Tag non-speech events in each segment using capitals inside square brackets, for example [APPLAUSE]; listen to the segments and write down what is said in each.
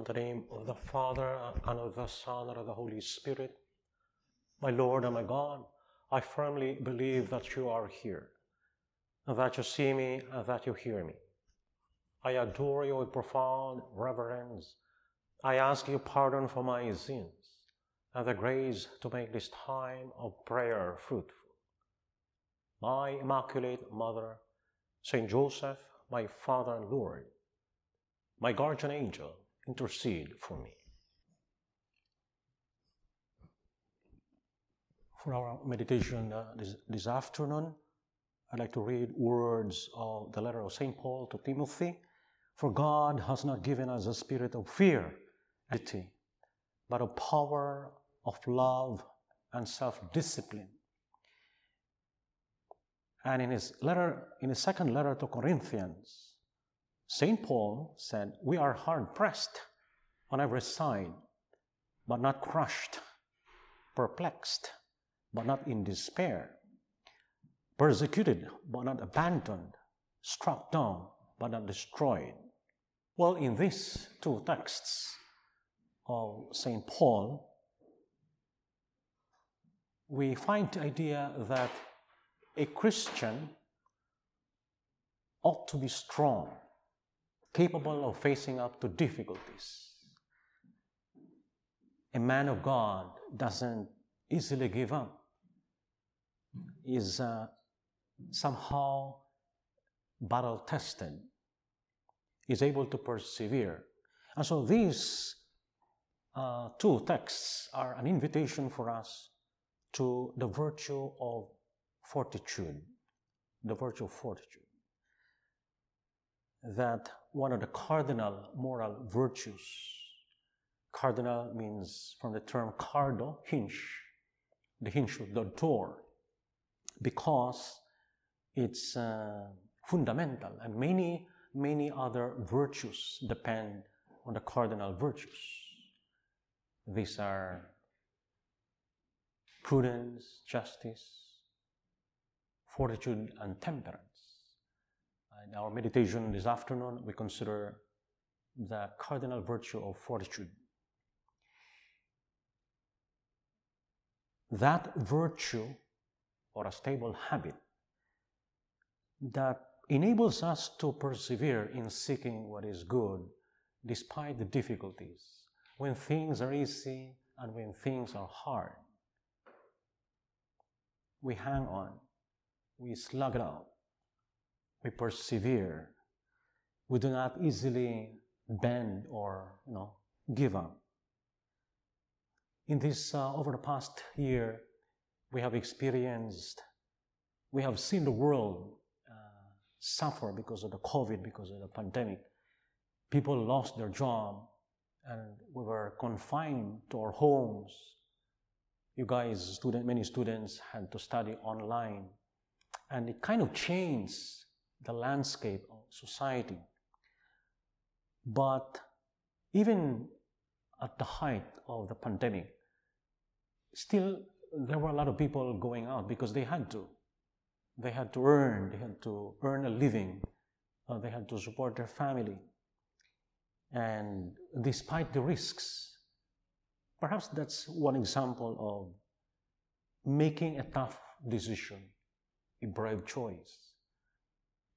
On the name of the Father, and of the Son, and of the Holy Spirit. My Lord and my God, I firmly believe that you are here, and that you see me, and that you hear me. I adore you with profound reverence. I ask you pardon for my sins, and the grace to make this time of prayer fruitful. My Immaculate Mother, Saint Joseph, my Father and Lord, my guardian angel, intercede for me. For our meditation uh, this, this afternoon, I'd like to read words of the letter of St. Paul to Timothy. For God has not given us a spirit of fear, but of power, of love, and self discipline. And in his letter, in his second letter to Corinthians, St. Paul said, We are hard pressed on every side, but not crushed, perplexed, but not in despair, persecuted, but not abandoned, struck down, but not destroyed. Well, in these two texts of St. Paul, we find the idea that a Christian ought to be strong capable of facing up to difficulties. A man of God doesn't easily give up, is uh, somehow battle tested, is able to persevere. And so these uh, two texts are an invitation for us to the virtue of fortitude, the virtue of fortitude. That one of the cardinal moral virtues. Cardinal means from the term cardo, hinge, the hinge of the door, because it's uh, fundamental, and many, many other virtues depend on the cardinal virtues. These are prudence, justice, fortitude, and temperance. In our meditation this afternoon, we consider the cardinal virtue of fortitude. That virtue, or a stable habit, that enables us to persevere in seeking what is good despite the difficulties, when things are easy and when things are hard. We hang on, we slug it out, we persevere. We do not easily bend or you know give up. In this uh, over the past year, we have experienced, we have seen the world uh, suffer because of the COVID, because of the pandemic. People lost their job, and we were confined to our homes. You guys, student, many students had to study online, and it kind of changed the landscape of society. But even at the height of the pandemic, still there were a lot of people going out because they had to. They had to earn, they had to earn a living, uh, they had to support their family. And despite the risks, perhaps that's one example of making a tough decision, a brave choice.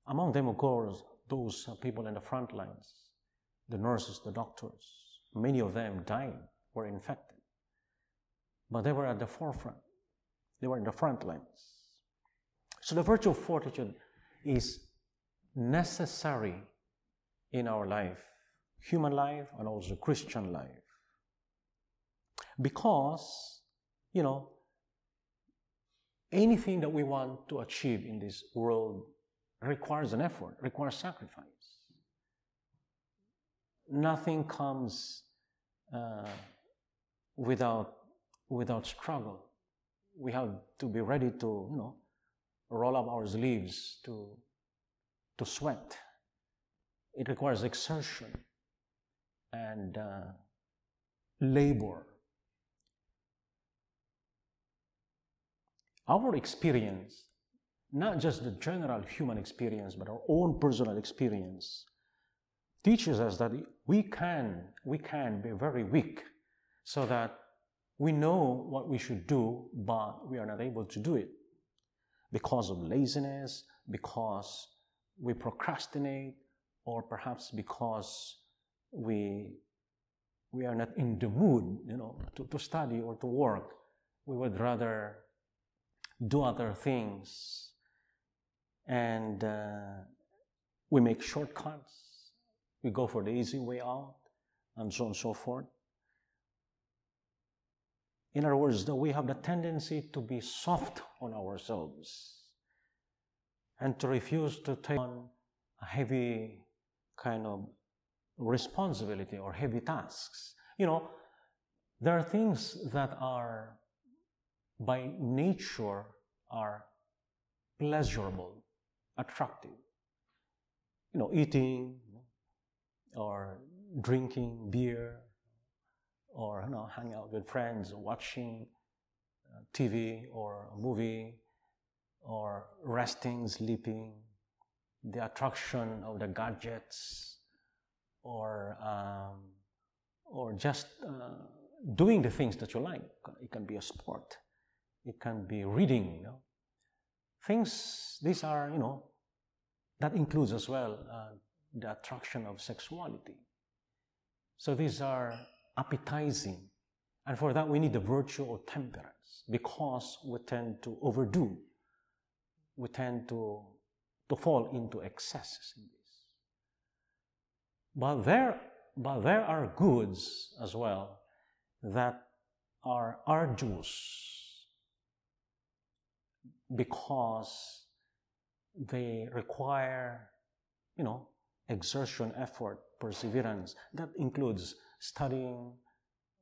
Among them, of course, those people in the front lines, the nurses, the doctors. Many of them died, were infected. But they were at the forefront. They were in the front lines. So the virtue of fortitude is necessary in our life, human life and also Christian life. Because, you know, anything that we want to achieve in this world requires an effort, requires sacrifice. Nothing comes uh, without, without struggle. We have to be ready to, you know, roll up our sleeves, to, to sweat. It requires exertion and uh, labor. Our experience not just the general human experience, but our own personal experience, teaches us that we can, we can be very weak so that we know what we should do, but we are not able to do it because of laziness, because we procrastinate, or perhaps because we, we are not in the mood, you know, to, to study or to work. We would rather do other things. And uh, we make shortcuts. We go for the easy way out, and so on and so forth. In other words, we have the tendency to be soft on ourselves and to refuse to take on a heavy kind of responsibility or heavy tasks. You know, there are things that are by nature are pleasurable, attractive. You know, eating or drinking beer or you know, hanging out with friends, watching uh, TV or a movie, or resting, sleeping, the attraction of the gadgets, or um, or just uh, doing the things that you like. It can be a sport, it can be reading. You know? Things these are you know that includes as well uh, the attraction of sexuality. So these are appetizing. And for that, we need the virtue of temperance because we tend to overdo. We tend to, to fall into excesses in this. But there, but there are goods as well that are arduous because they require, you know, exertion, effort, perseverance. That includes studying,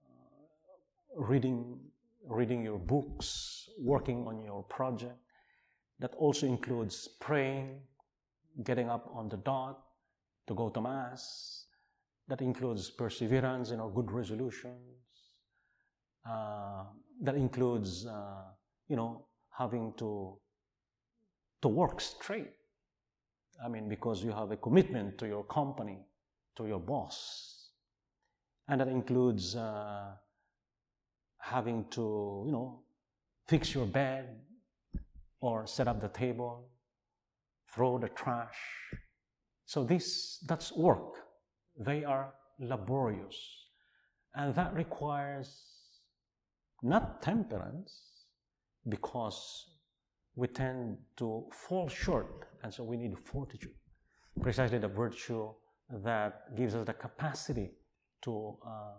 uh, reading, reading your books, working on your project. That also includes praying, getting up on the dot to go to Mass. That includes perseverance in our good resolutions. Uh, that includes, uh, you know, having to to work straight. I mean, because you have a commitment to your company, to your boss, and that includes uh, having to, you know, fix your bed or set up the table, throw the trash. So this, that's work. They are laborious. And that requires not temperance, because we tend to fall short, and so we need fortitude. Precisely the virtue that gives us the capacity to, uh,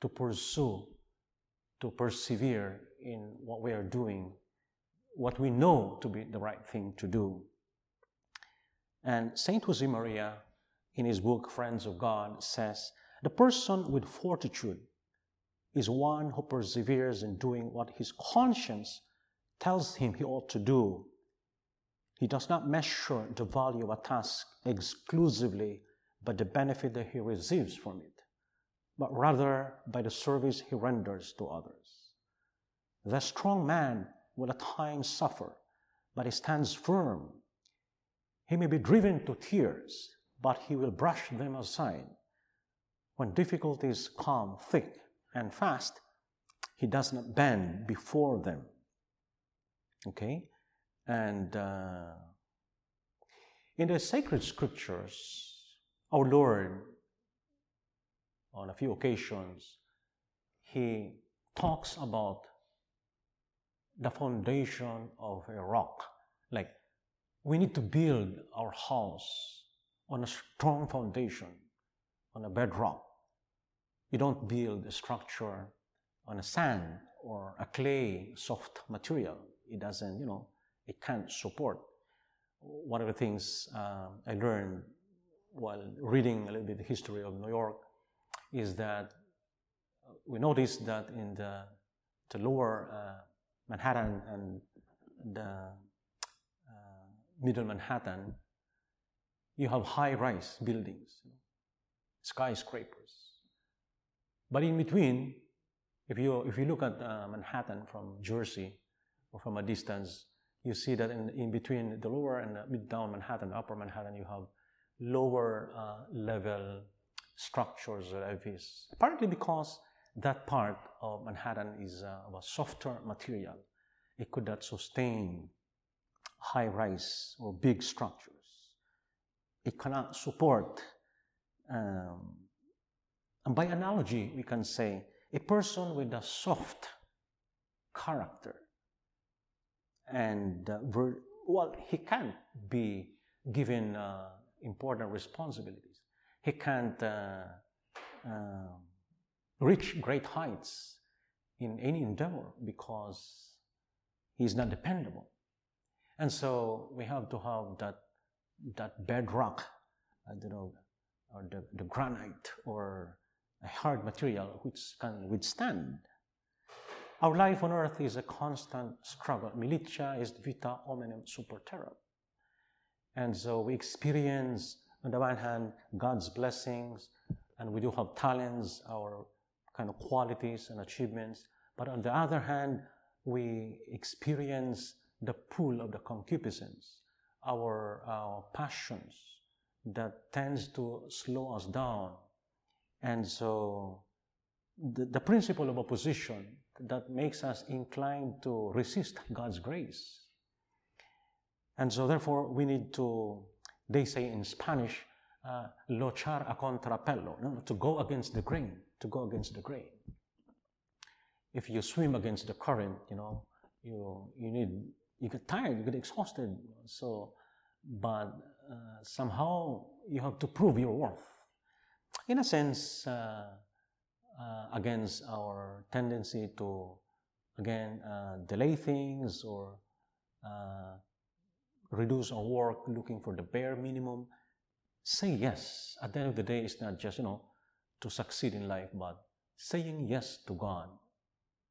to pursue, to persevere in what we are doing, what we know to be the right thing to do. And Saint Josemaria, in his book Friends of God, says the person with fortitude is one who perseveres in doing what his conscience tells him he ought to do. He does not measure the value of a task exclusively by the benefit that he receives from it but rather by the service he renders to others. The strong man will at times suffer, but he stands firm. He may be driven to tears, but he will brush them aside. When difficulties come thick and fast, he does not bend before them. Okay? And uh, in the sacred scriptures, our Lord on a few occasions, he talks about the foundation of a rock. Like, we need to build our house on a strong foundation, on a bedrock. You don't build a structure on a sand or a clay soft material. It doesn't, you know, it can't support. One of the things uh, I learned while reading a little bit the history of New York is that we noticed that in the, the lower uh, Manhattan and the uh, middle Manhattan, you have high-rise buildings, skyscrapers. But in between, if you, if you look at uh, Manhattan from Jersey or from a distance, you see that in, in between the lower and the mid-down Manhattan, upper Manhattan, you have lower uh, level structures of edifice. Partly because that part of Manhattan is uh, of a softer material. It could not sustain high rise or big structures. It cannot support, um, and by analogy, we can say a person with a soft character and uh, well, he can't be given uh, important responsibilities. He can't uh, uh, reach great heights in any endeavor because he's not dependable. And so we have to have that, that bedrock, I don't know, or the, the granite or a hard material which can withstand. Our life on earth is a constant struggle. Militia est vita hominum super terra. And so we experience, on the one hand, God's blessings, and we do have talents, our kind of qualities and achievements. But on the other hand, we experience the pull of the concupiscence, our, our passions that tends to slow us down. And so the, the principle of opposition that makes us inclined to resist God's grace. And so therefore we need to, they say in Spanish, uh, luchar a contrapelo, no? to go against the grain, to go against the grain. If you swim against the current, you know, you, you need, you get tired, you get exhausted. So, but uh, somehow you have to prove your worth. In a sense, uh, uh, against our tendency to, again, uh, delay things or uh, reduce our work looking for the bare minimum. Say yes. At the end of the day, it's not just, you know, to succeed in life, but saying yes to God.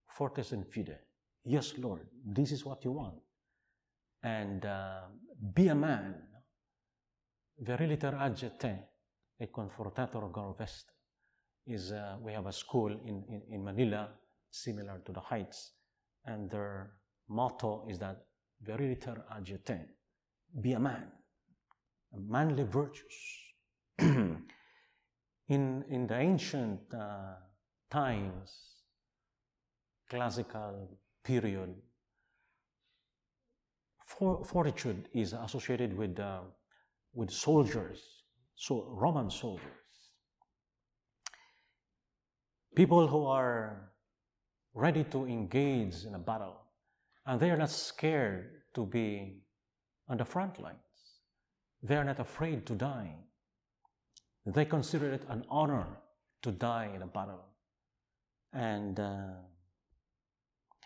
Fortes and fide. Yes, Lord, this is what you want. And uh, be a man. Viriliter agite e confortator garvest is uh, we have a school in, in, in Manila similar to the Heights, and their motto is that viriliter agite, be a man, manly virtues. [CLEARS THROAT] in, in the ancient uh, times, classical period, for, fortitude is associated with, uh, with soldiers, so Roman soldiers people who are ready to engage in a battle and they are not scared to be on the front lines. They are not afraid to die. They consider it an honor to die in a battle. And, uh,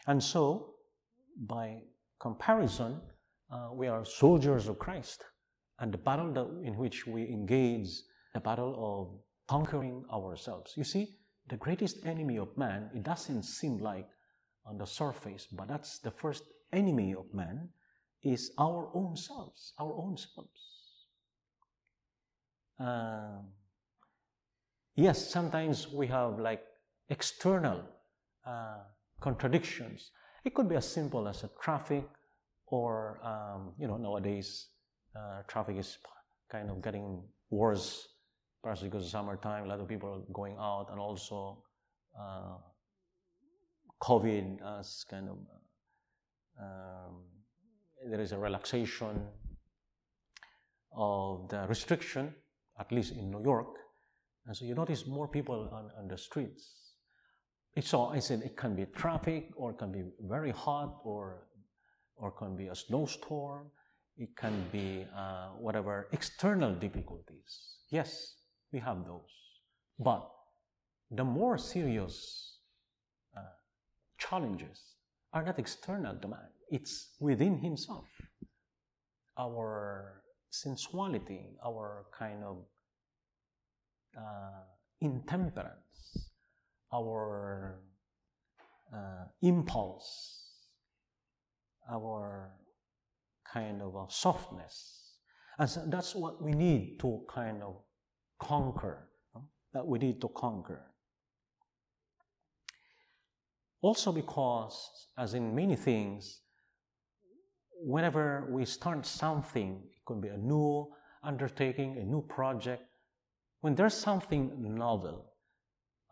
and so, by comparison, uh, we are soldiers of Christ. And the battle that, in which we engage, the battle of conquering ourselves. You see, the greatest enemy of man, it doesn't seem like on the surface, but that's the first enemy of man, is our own selves, our own selves. Uh, yes, sometimes we have like external uh, contradictions. It could be as simple as a traffic, or um, you know, nowadays uh, traffic is kind of getting worse perhaps because of summertime, a lot of people are going out, and also uh, COVID as kind of um, there is a relaxation of the restriction, at least in New York, and so you notice more people on, on the streets. It's all I said it can be traffic, or it can be very hot, or or can be a snowstorm. It can be uh, whatever external difficulties. Yes, we have those. But the more serious uh, challenges are not external to man, it's within himself. Our sensuality, our kind of uh, intemperance, our uh, impulse, our kind of uh, softness. And so that's what we need to kind of conquer, that we need to conquer. Also, because, as in many things, whenever we start something, it could be a new undertaking a new project, when there's something novel,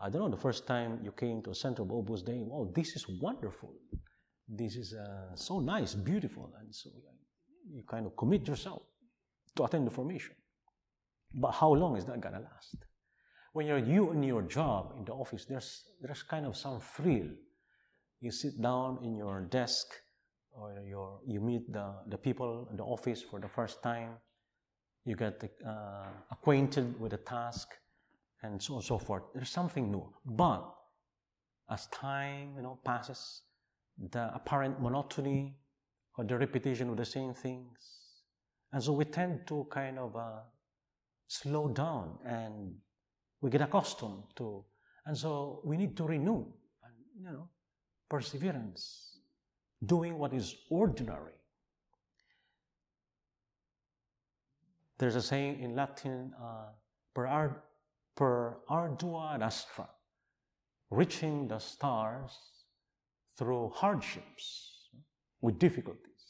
I don't know, the first time you came to a center of Opus Dei, oh, this is wonderful. This is uh, so nice, beautiful. And so you kind of commit yourself to attend the formation. But how long is that to last? When you're you in your job in the office, there's, there's kind of some thrill. You sit down in your desk or your, you meet the, the people in the office for the first time. You get uh, acquainted with the task and so on and so forth. There's something new. But as time you know passes, the apparent monotony or the repetition of the same things, and so we tend to kind of uh, slow down and we get accustomed to, and so we need to renew, and, you know, perseverance, doing what is ordinary. There's a saying in Latin, uh, per, per ardua ad astra, reaching the stars through hardships, with difficulties.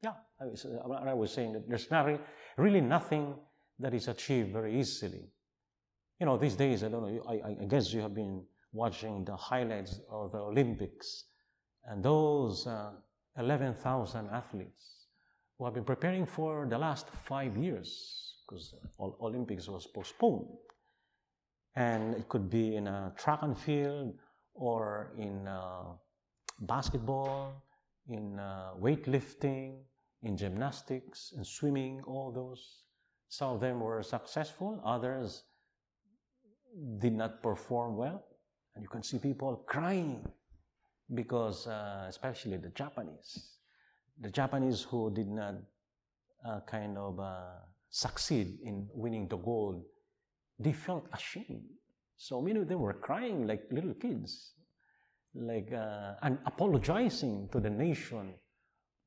Yeah, I was, I was saying that there's not really nothing that is achieved very easily. You know, these days, I don't know, I, I guess you have been watching the highlights of the Olympics and those uh, 11,000 athletes who have been preparing for the last five years because Olympics was postponed. And it could be in a track and field or in uh, basketball, in uh, weightlifting, in gymnastics, in swimming, all those. Some of them were successful, others did not perform well. And you can see people crying because, uh, especially the Japanese, the Japanese who did not uh, kind of uh, succeed in winning the gold, they felt ashamed. So many of them were crying like little kids, like uh, and apologizing to the nation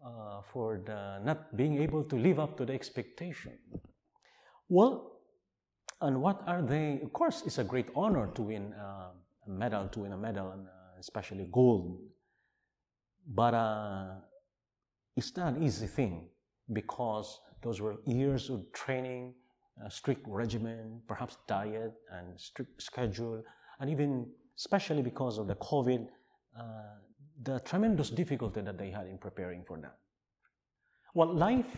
uh, for the not being able to live up to the expectation. Well, and what are they? Of course, it's a great honor to win uh, a medal, to win a medal, and uh, especially gold. But uh, it's not an easy thing because those were years of training, strict regimen, perhaps diet and strict schedule, and even especially because of the COVID, uh, the tremendous difficulty that they had in preparing for that. Well, life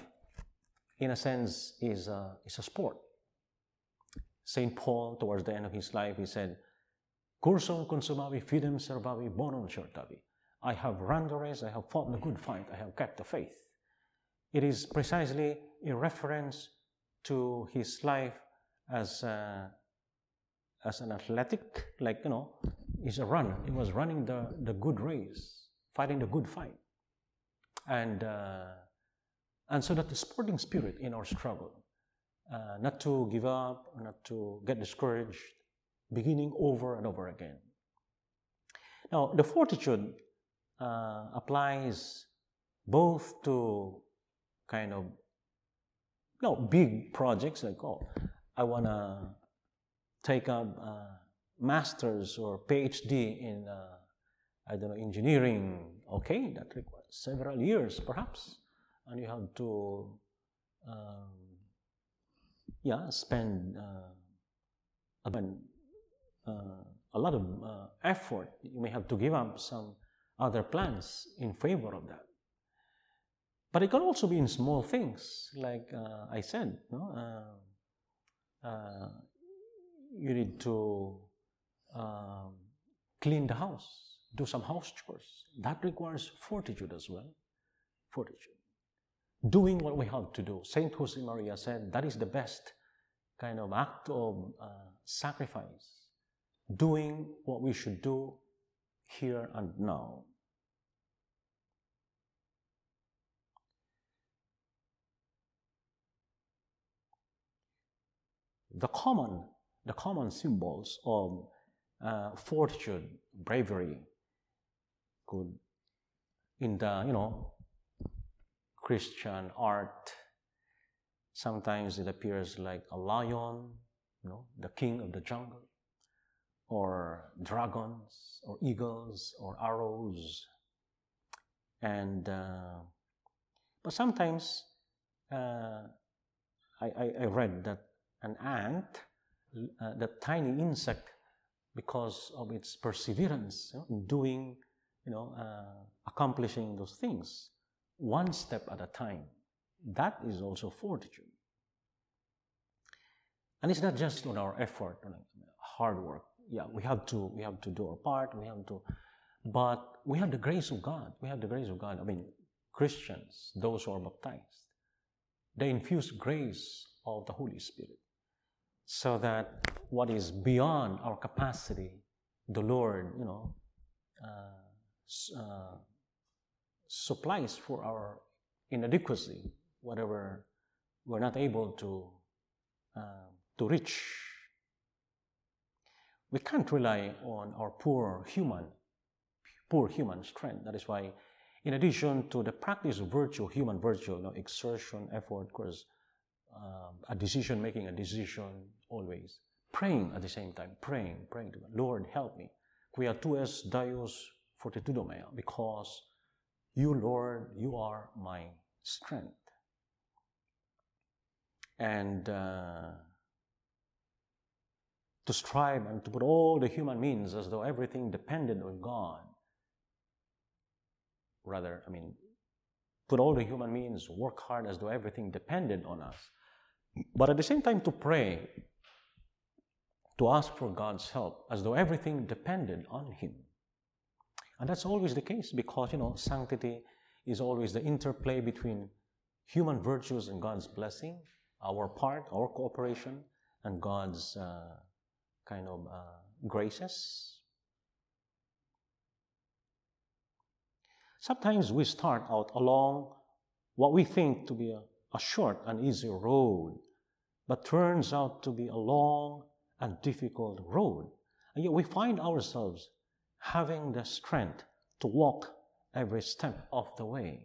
in a sense, is a, is a sport. St. Paul, towards the end of his life, he said, Cursum consummavi fidem servavi bonum certavi. I have run the race, I have fought the good fight, I have kept the faith. It is precisely a reference to his life as, a, as an athletic, like, you know, he's a runner. He was running the, the good race, fighting the good fight. And uh, and so that the sporting spirit in our struggle, uh, not to give up, not to get discouraged, beginning over and over again. Now, the fortitude uh, applies both to kind of no big projects like oh, I want to take up uh, masters or PhD in uh, I don't know engineering. Okay, that requires several years, perhaps and you have to um, yeah spend uh, uh, a lot of uh, effort. You may have to give up some other plans in favor of that. But it can also be in small things like uh, i said no? Uh, uh, you need to um, clean the house do some house chores. That requires fortitude as well. Fortitude doing what we have to do. Saint Josemaria said that is the best kind of act of uh, sacrifice, doing what we should do here and now. The common, the common symbols of uh, fortitude, bravery, could, in the you know Christian art. Sometimes it appears like a lion, you know, the king of the jungle, or dragons, or eagles, or arrows. And, uh, but sometimes uh, I, I, I read that an ant, uh, that tiny insect, because of its perseverance you know, in doing, you know, uh, accomplishing those things, one step at a time, that is also fortitude. And it's not just on our effort, on hard work. Yeah, we have to we have to do our part. We have to, but we have the grace of God. We have the grace of God. I mean, Christians, those who are baptized, they infused grace of the Holy Spirit, so that what is beyond our capacity, the Lord, you know, uh, uh, supplies for our inadequacy, whatever we're not able to uh, to reach. We can't rely on our poor human, poor human strength. That is why in addition to the practice of virtue, human virtue, you know, exertion, effort, course, um, a decision, making a decision always, praying at the same time, praying, praying to God, Lord, help me. Quia tu es Deus fortitudo mea, because you, Lord, you are my strength. And uh, to strive and to put all the human means as though everything depended on God rather, I mean, put all the human means, work hard as though everything depended on us. But at the same time, to pray, to ask for God's help as though everything depended on Him. And that's always the case because, you know, sanctity is always the interplay between human virtues and God's blessing, our part, our cooperation, and God's uh, kind of uh, graces. Sometimes we start out along what we think to be a, a short and easy road, but turns out to be a long and difficult road. And yet we find ourselves having the strength to walk every step of the way.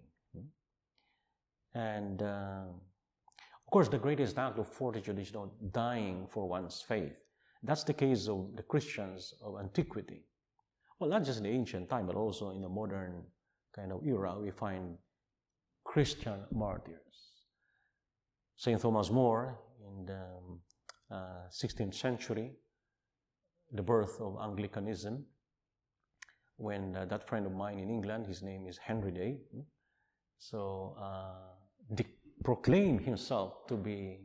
And uh, of course, the greatest act of fortitude is not dying for one's faith. That's the case of the Christians of antiquity. Well, not just in the ancient time, but also in the modern kind of era, we find Christian martyrs. St. Thomas More in the uh, 16th century, the birth of Anglicanism, when uh, that friend of mine in England, his name is Henry Day, so uh, proclaimed himself to be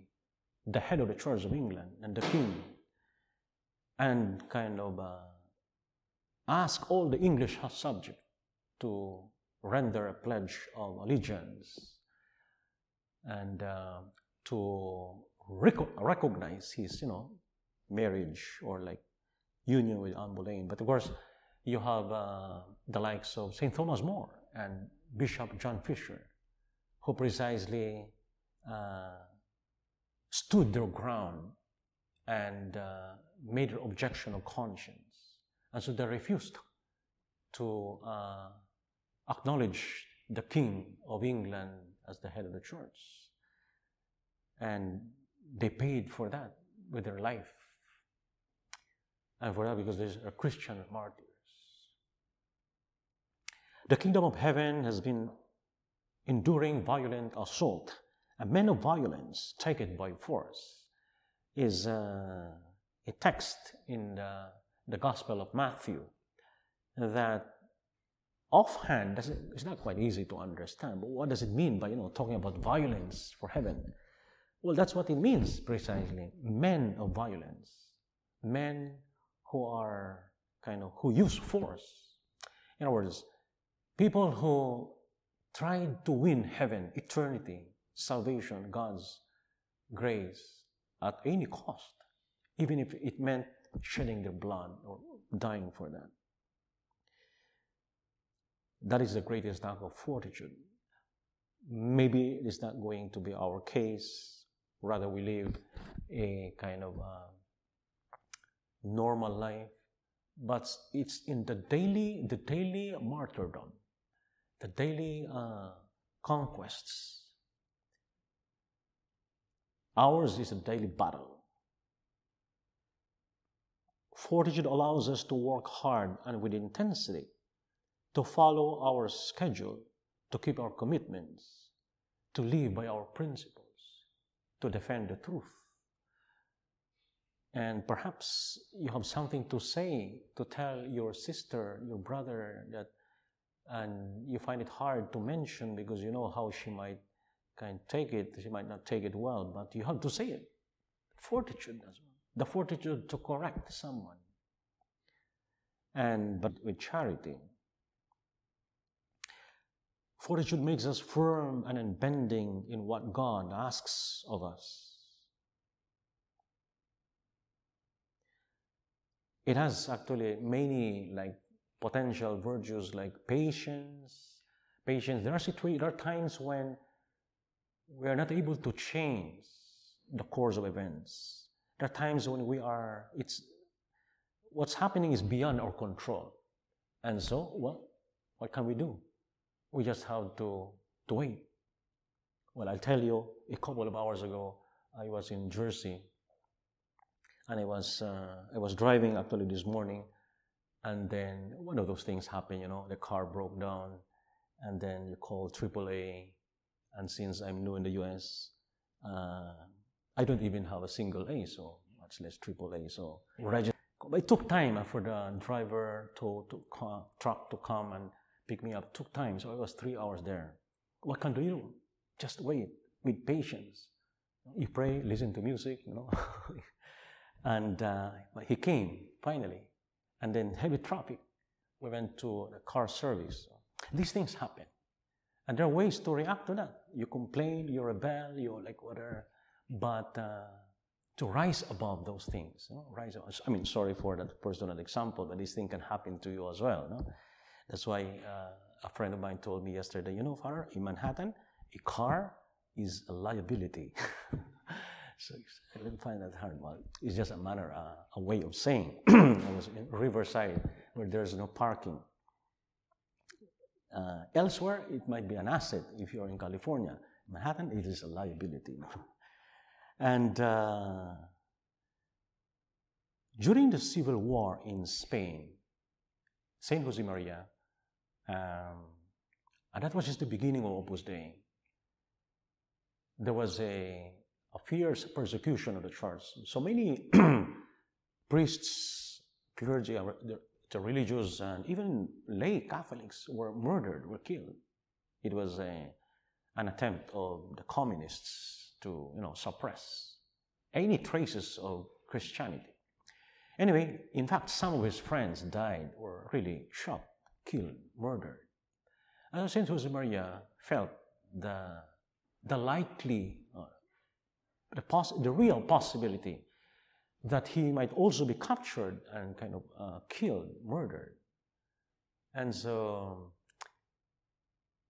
the head of the Church of England and the king, and kind of uh, asked all the English subjects to render a pledge of allegiance and uh, to rec- recognize his, you know, marriage or like union with Anne Boleyn. But of course, you have uh, the likes of St. Thomas More and Bishop John Fisher, who precisely uh, stood their ground and uh, made an objection of conscience. And so they refused to uh, acknowledge the King of England as the head of the church. And they paid for that with their life. And for that, because these are Christian martyrs. The kingdom of heaven has been enduring violent assault. A man of violence, taken by force, is uh, a text in the, the Gospel of Matthew that offhand, it's not quite easy to understand. But what does it mean by you know talking about violence for heaven? Well, that's what it means precisely. Men of violence, men who are kind of who use force. In other words, people who tried to win heaven, eternity, salvation, God's grace at any cost, even if it meant shedding their blood or dying for that. That is the greatest act of fortitude. Maybe it's not going to be our case. Rather, we live a kind of uh, normal life. But it's in the daily, the daily martyrdom, the daily uh, conquests. Ours is a daily battle. Fortitude allows us to work hard and with intensity to follow our schedule, to keep our commitments, to live by our principles, to defend the truth. And perhaps you have something to say to tell your sister, your brother that, and you find it hard to mention because you know how she might kind of take it. She might not take it well, but you have to say it. Fortitude as well. The fortitude to correct someone. And but with charity. Fortitude makes us firm and unbending in what God asks of us. it has actually many like potential virtues like patience patience. There are situations there are times when we are not able to change the course of events. There are times when we are it's what's happening is beyond our control. And so well what can we do? We just have to to wait. Well i'll tell you a couple of hours ago i was in jersey and I was uh, I was driving actually this morning, and then one of those things happened. You know, the car broke down, and then you call AAA, and since I'm new in the U.S., uh, I don't even have a single A, so much less AAA. So it took time for the driver to, to truck to come and pick me up. It took time, so I was three hours there. What can you do? Just wait with patience. You pray, listen to music, you know. [LAUGHS] And uh, he came finally. And then heavy traffic. We went to the car service. These things happen. And there are ways to react to that. You complain, you rebel, you like whatever. But uh, to rise above those things. You know? rise above. I mean, sorry for that personal example, but this thing can happen to you as well. No? That's why uh, a friend of mine told me yesterday, you know, Father, in Manhattan, a car is a liability. [LAUGHS] So I didn't find that hard, but it's just a manner, uh, a way of saying. [CLEARS THROAT] I was in Riverside where there's no parking. Uh, elsewhere, it might be an asset if you're in California. Manhattan, it is a liability. [LAUGHS] and uh, during the Civil War in Spain, Saint Josemaria, um, and that was just the beginning of Opus Dei, there was a a fierce persecution of the church. So many [CLEARS THROAT] priests, clergy, the religious, and even lay Catholics were murdered, were killed. It was a, an attempt of the communists to, you know, suppress any traces of Christianity. Anyway, in fact, some of his friends died, were really shot, killed, murdered. And Saint Josemaria felt the, the likely the, the real possibility that he might also be captured and kind of uh, killed, murdered. And so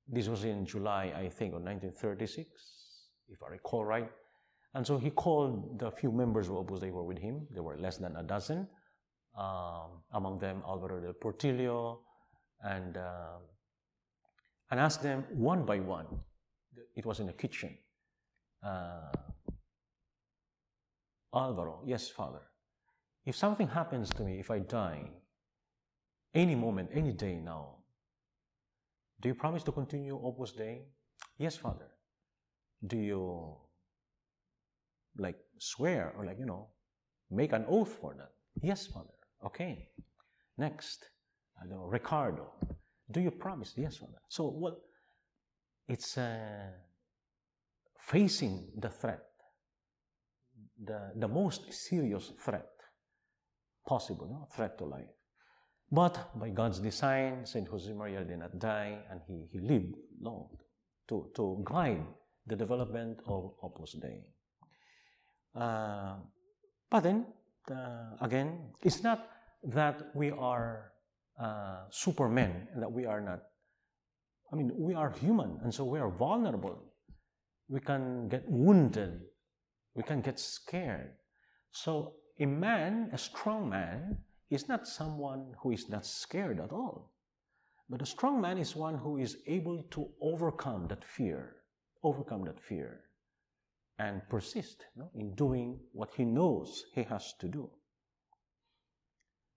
this was in July, I think, of 1936, if I recall right. And so he called the few members of Opus Dei were with him. There were less than a dozen. Um, among them, Alvaro del Portillo, and uh, and asked them one by one. It was in the kitchen. Uh, Alvaro, yes, Father. If something happens to me, if I die, any moment, any day now, do you promise to continue Opus Dei? Yes, Father. Do you like swear or like, you know, make an oath for that? Yes, Father. Okay. Next, I know, Ricardo. Do you promise? Yes, Father. So, well, it's uh, facing the threat the, the most serious threat possible, no? threat to life. But by God's design, Saint Josemaria did not die and he, he lived long to, to guide the development of Opus Dei. Uh, but then, uh, again, it's not that we are uh, supermen that we are not. I mean, we are human and so we are vulnerable. We can get wounded we can get scared. So, a man, a strong man, is not someone who is not scared at all. But a strong man is one who is able to overcome that fear, overcome that fear, and persist you know, in doing what he knows he has to do.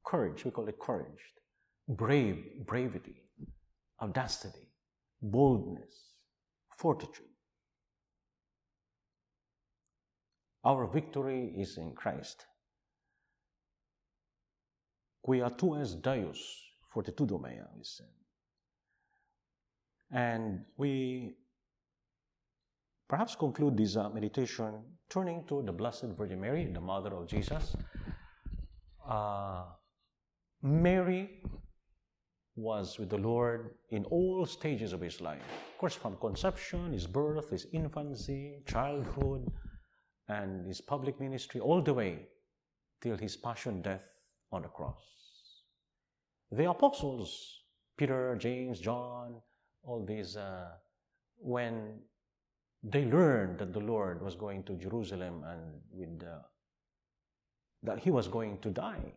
Courage, we call it courage. Brave, bravery, audacity, boldness, fortitude. Our victory is in Christ. Quia tu Deus fortitudo mea, we said. And we perhaps conclude this uh, meditation turning to the Blessed Virgin Mary, the Mother of Jesus. Uh, Mary was with the Lord in all stages of his life. Of course, from conception, his birth, his infancy, childhood, and his public ministry, all the way till his passion, death on the cross. The apostles, Peter, James, John, all these, uh, when they learned that the Lord was going to Jerusalem and with uh, that he was going to die,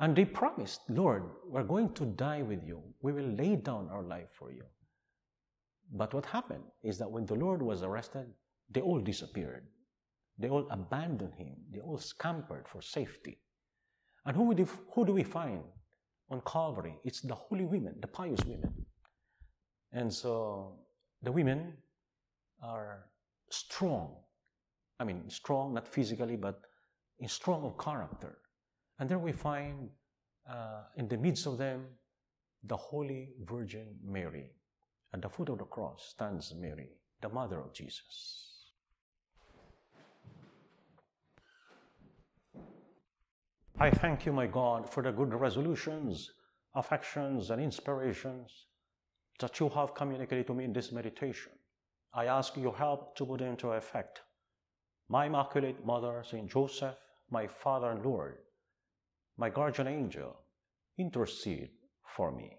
and they promised, Lord, we're going to die with you. We will lay down our life for you. But what happened is that when the Lord was arrested, they all disappeared. They all abandoned him. They all scampered for safety. And who, would, who do we find on Calvary? It's the holy women, the pious women. And so the women are strong. I mean, strong not physically, but strong of character. And there we find uh, in the midst of them the Holy Virgin Mary. At the foot of the cross stands Mary, the mother of Jesus. I thank you, my God, for the good resolutions, affections, and inspirations that you have communicated to me in this meditation. I ask your help to put into effect. My Immaculate Mother, Saint Joseph, my Father and Lord, my guardian angel, intercede for me.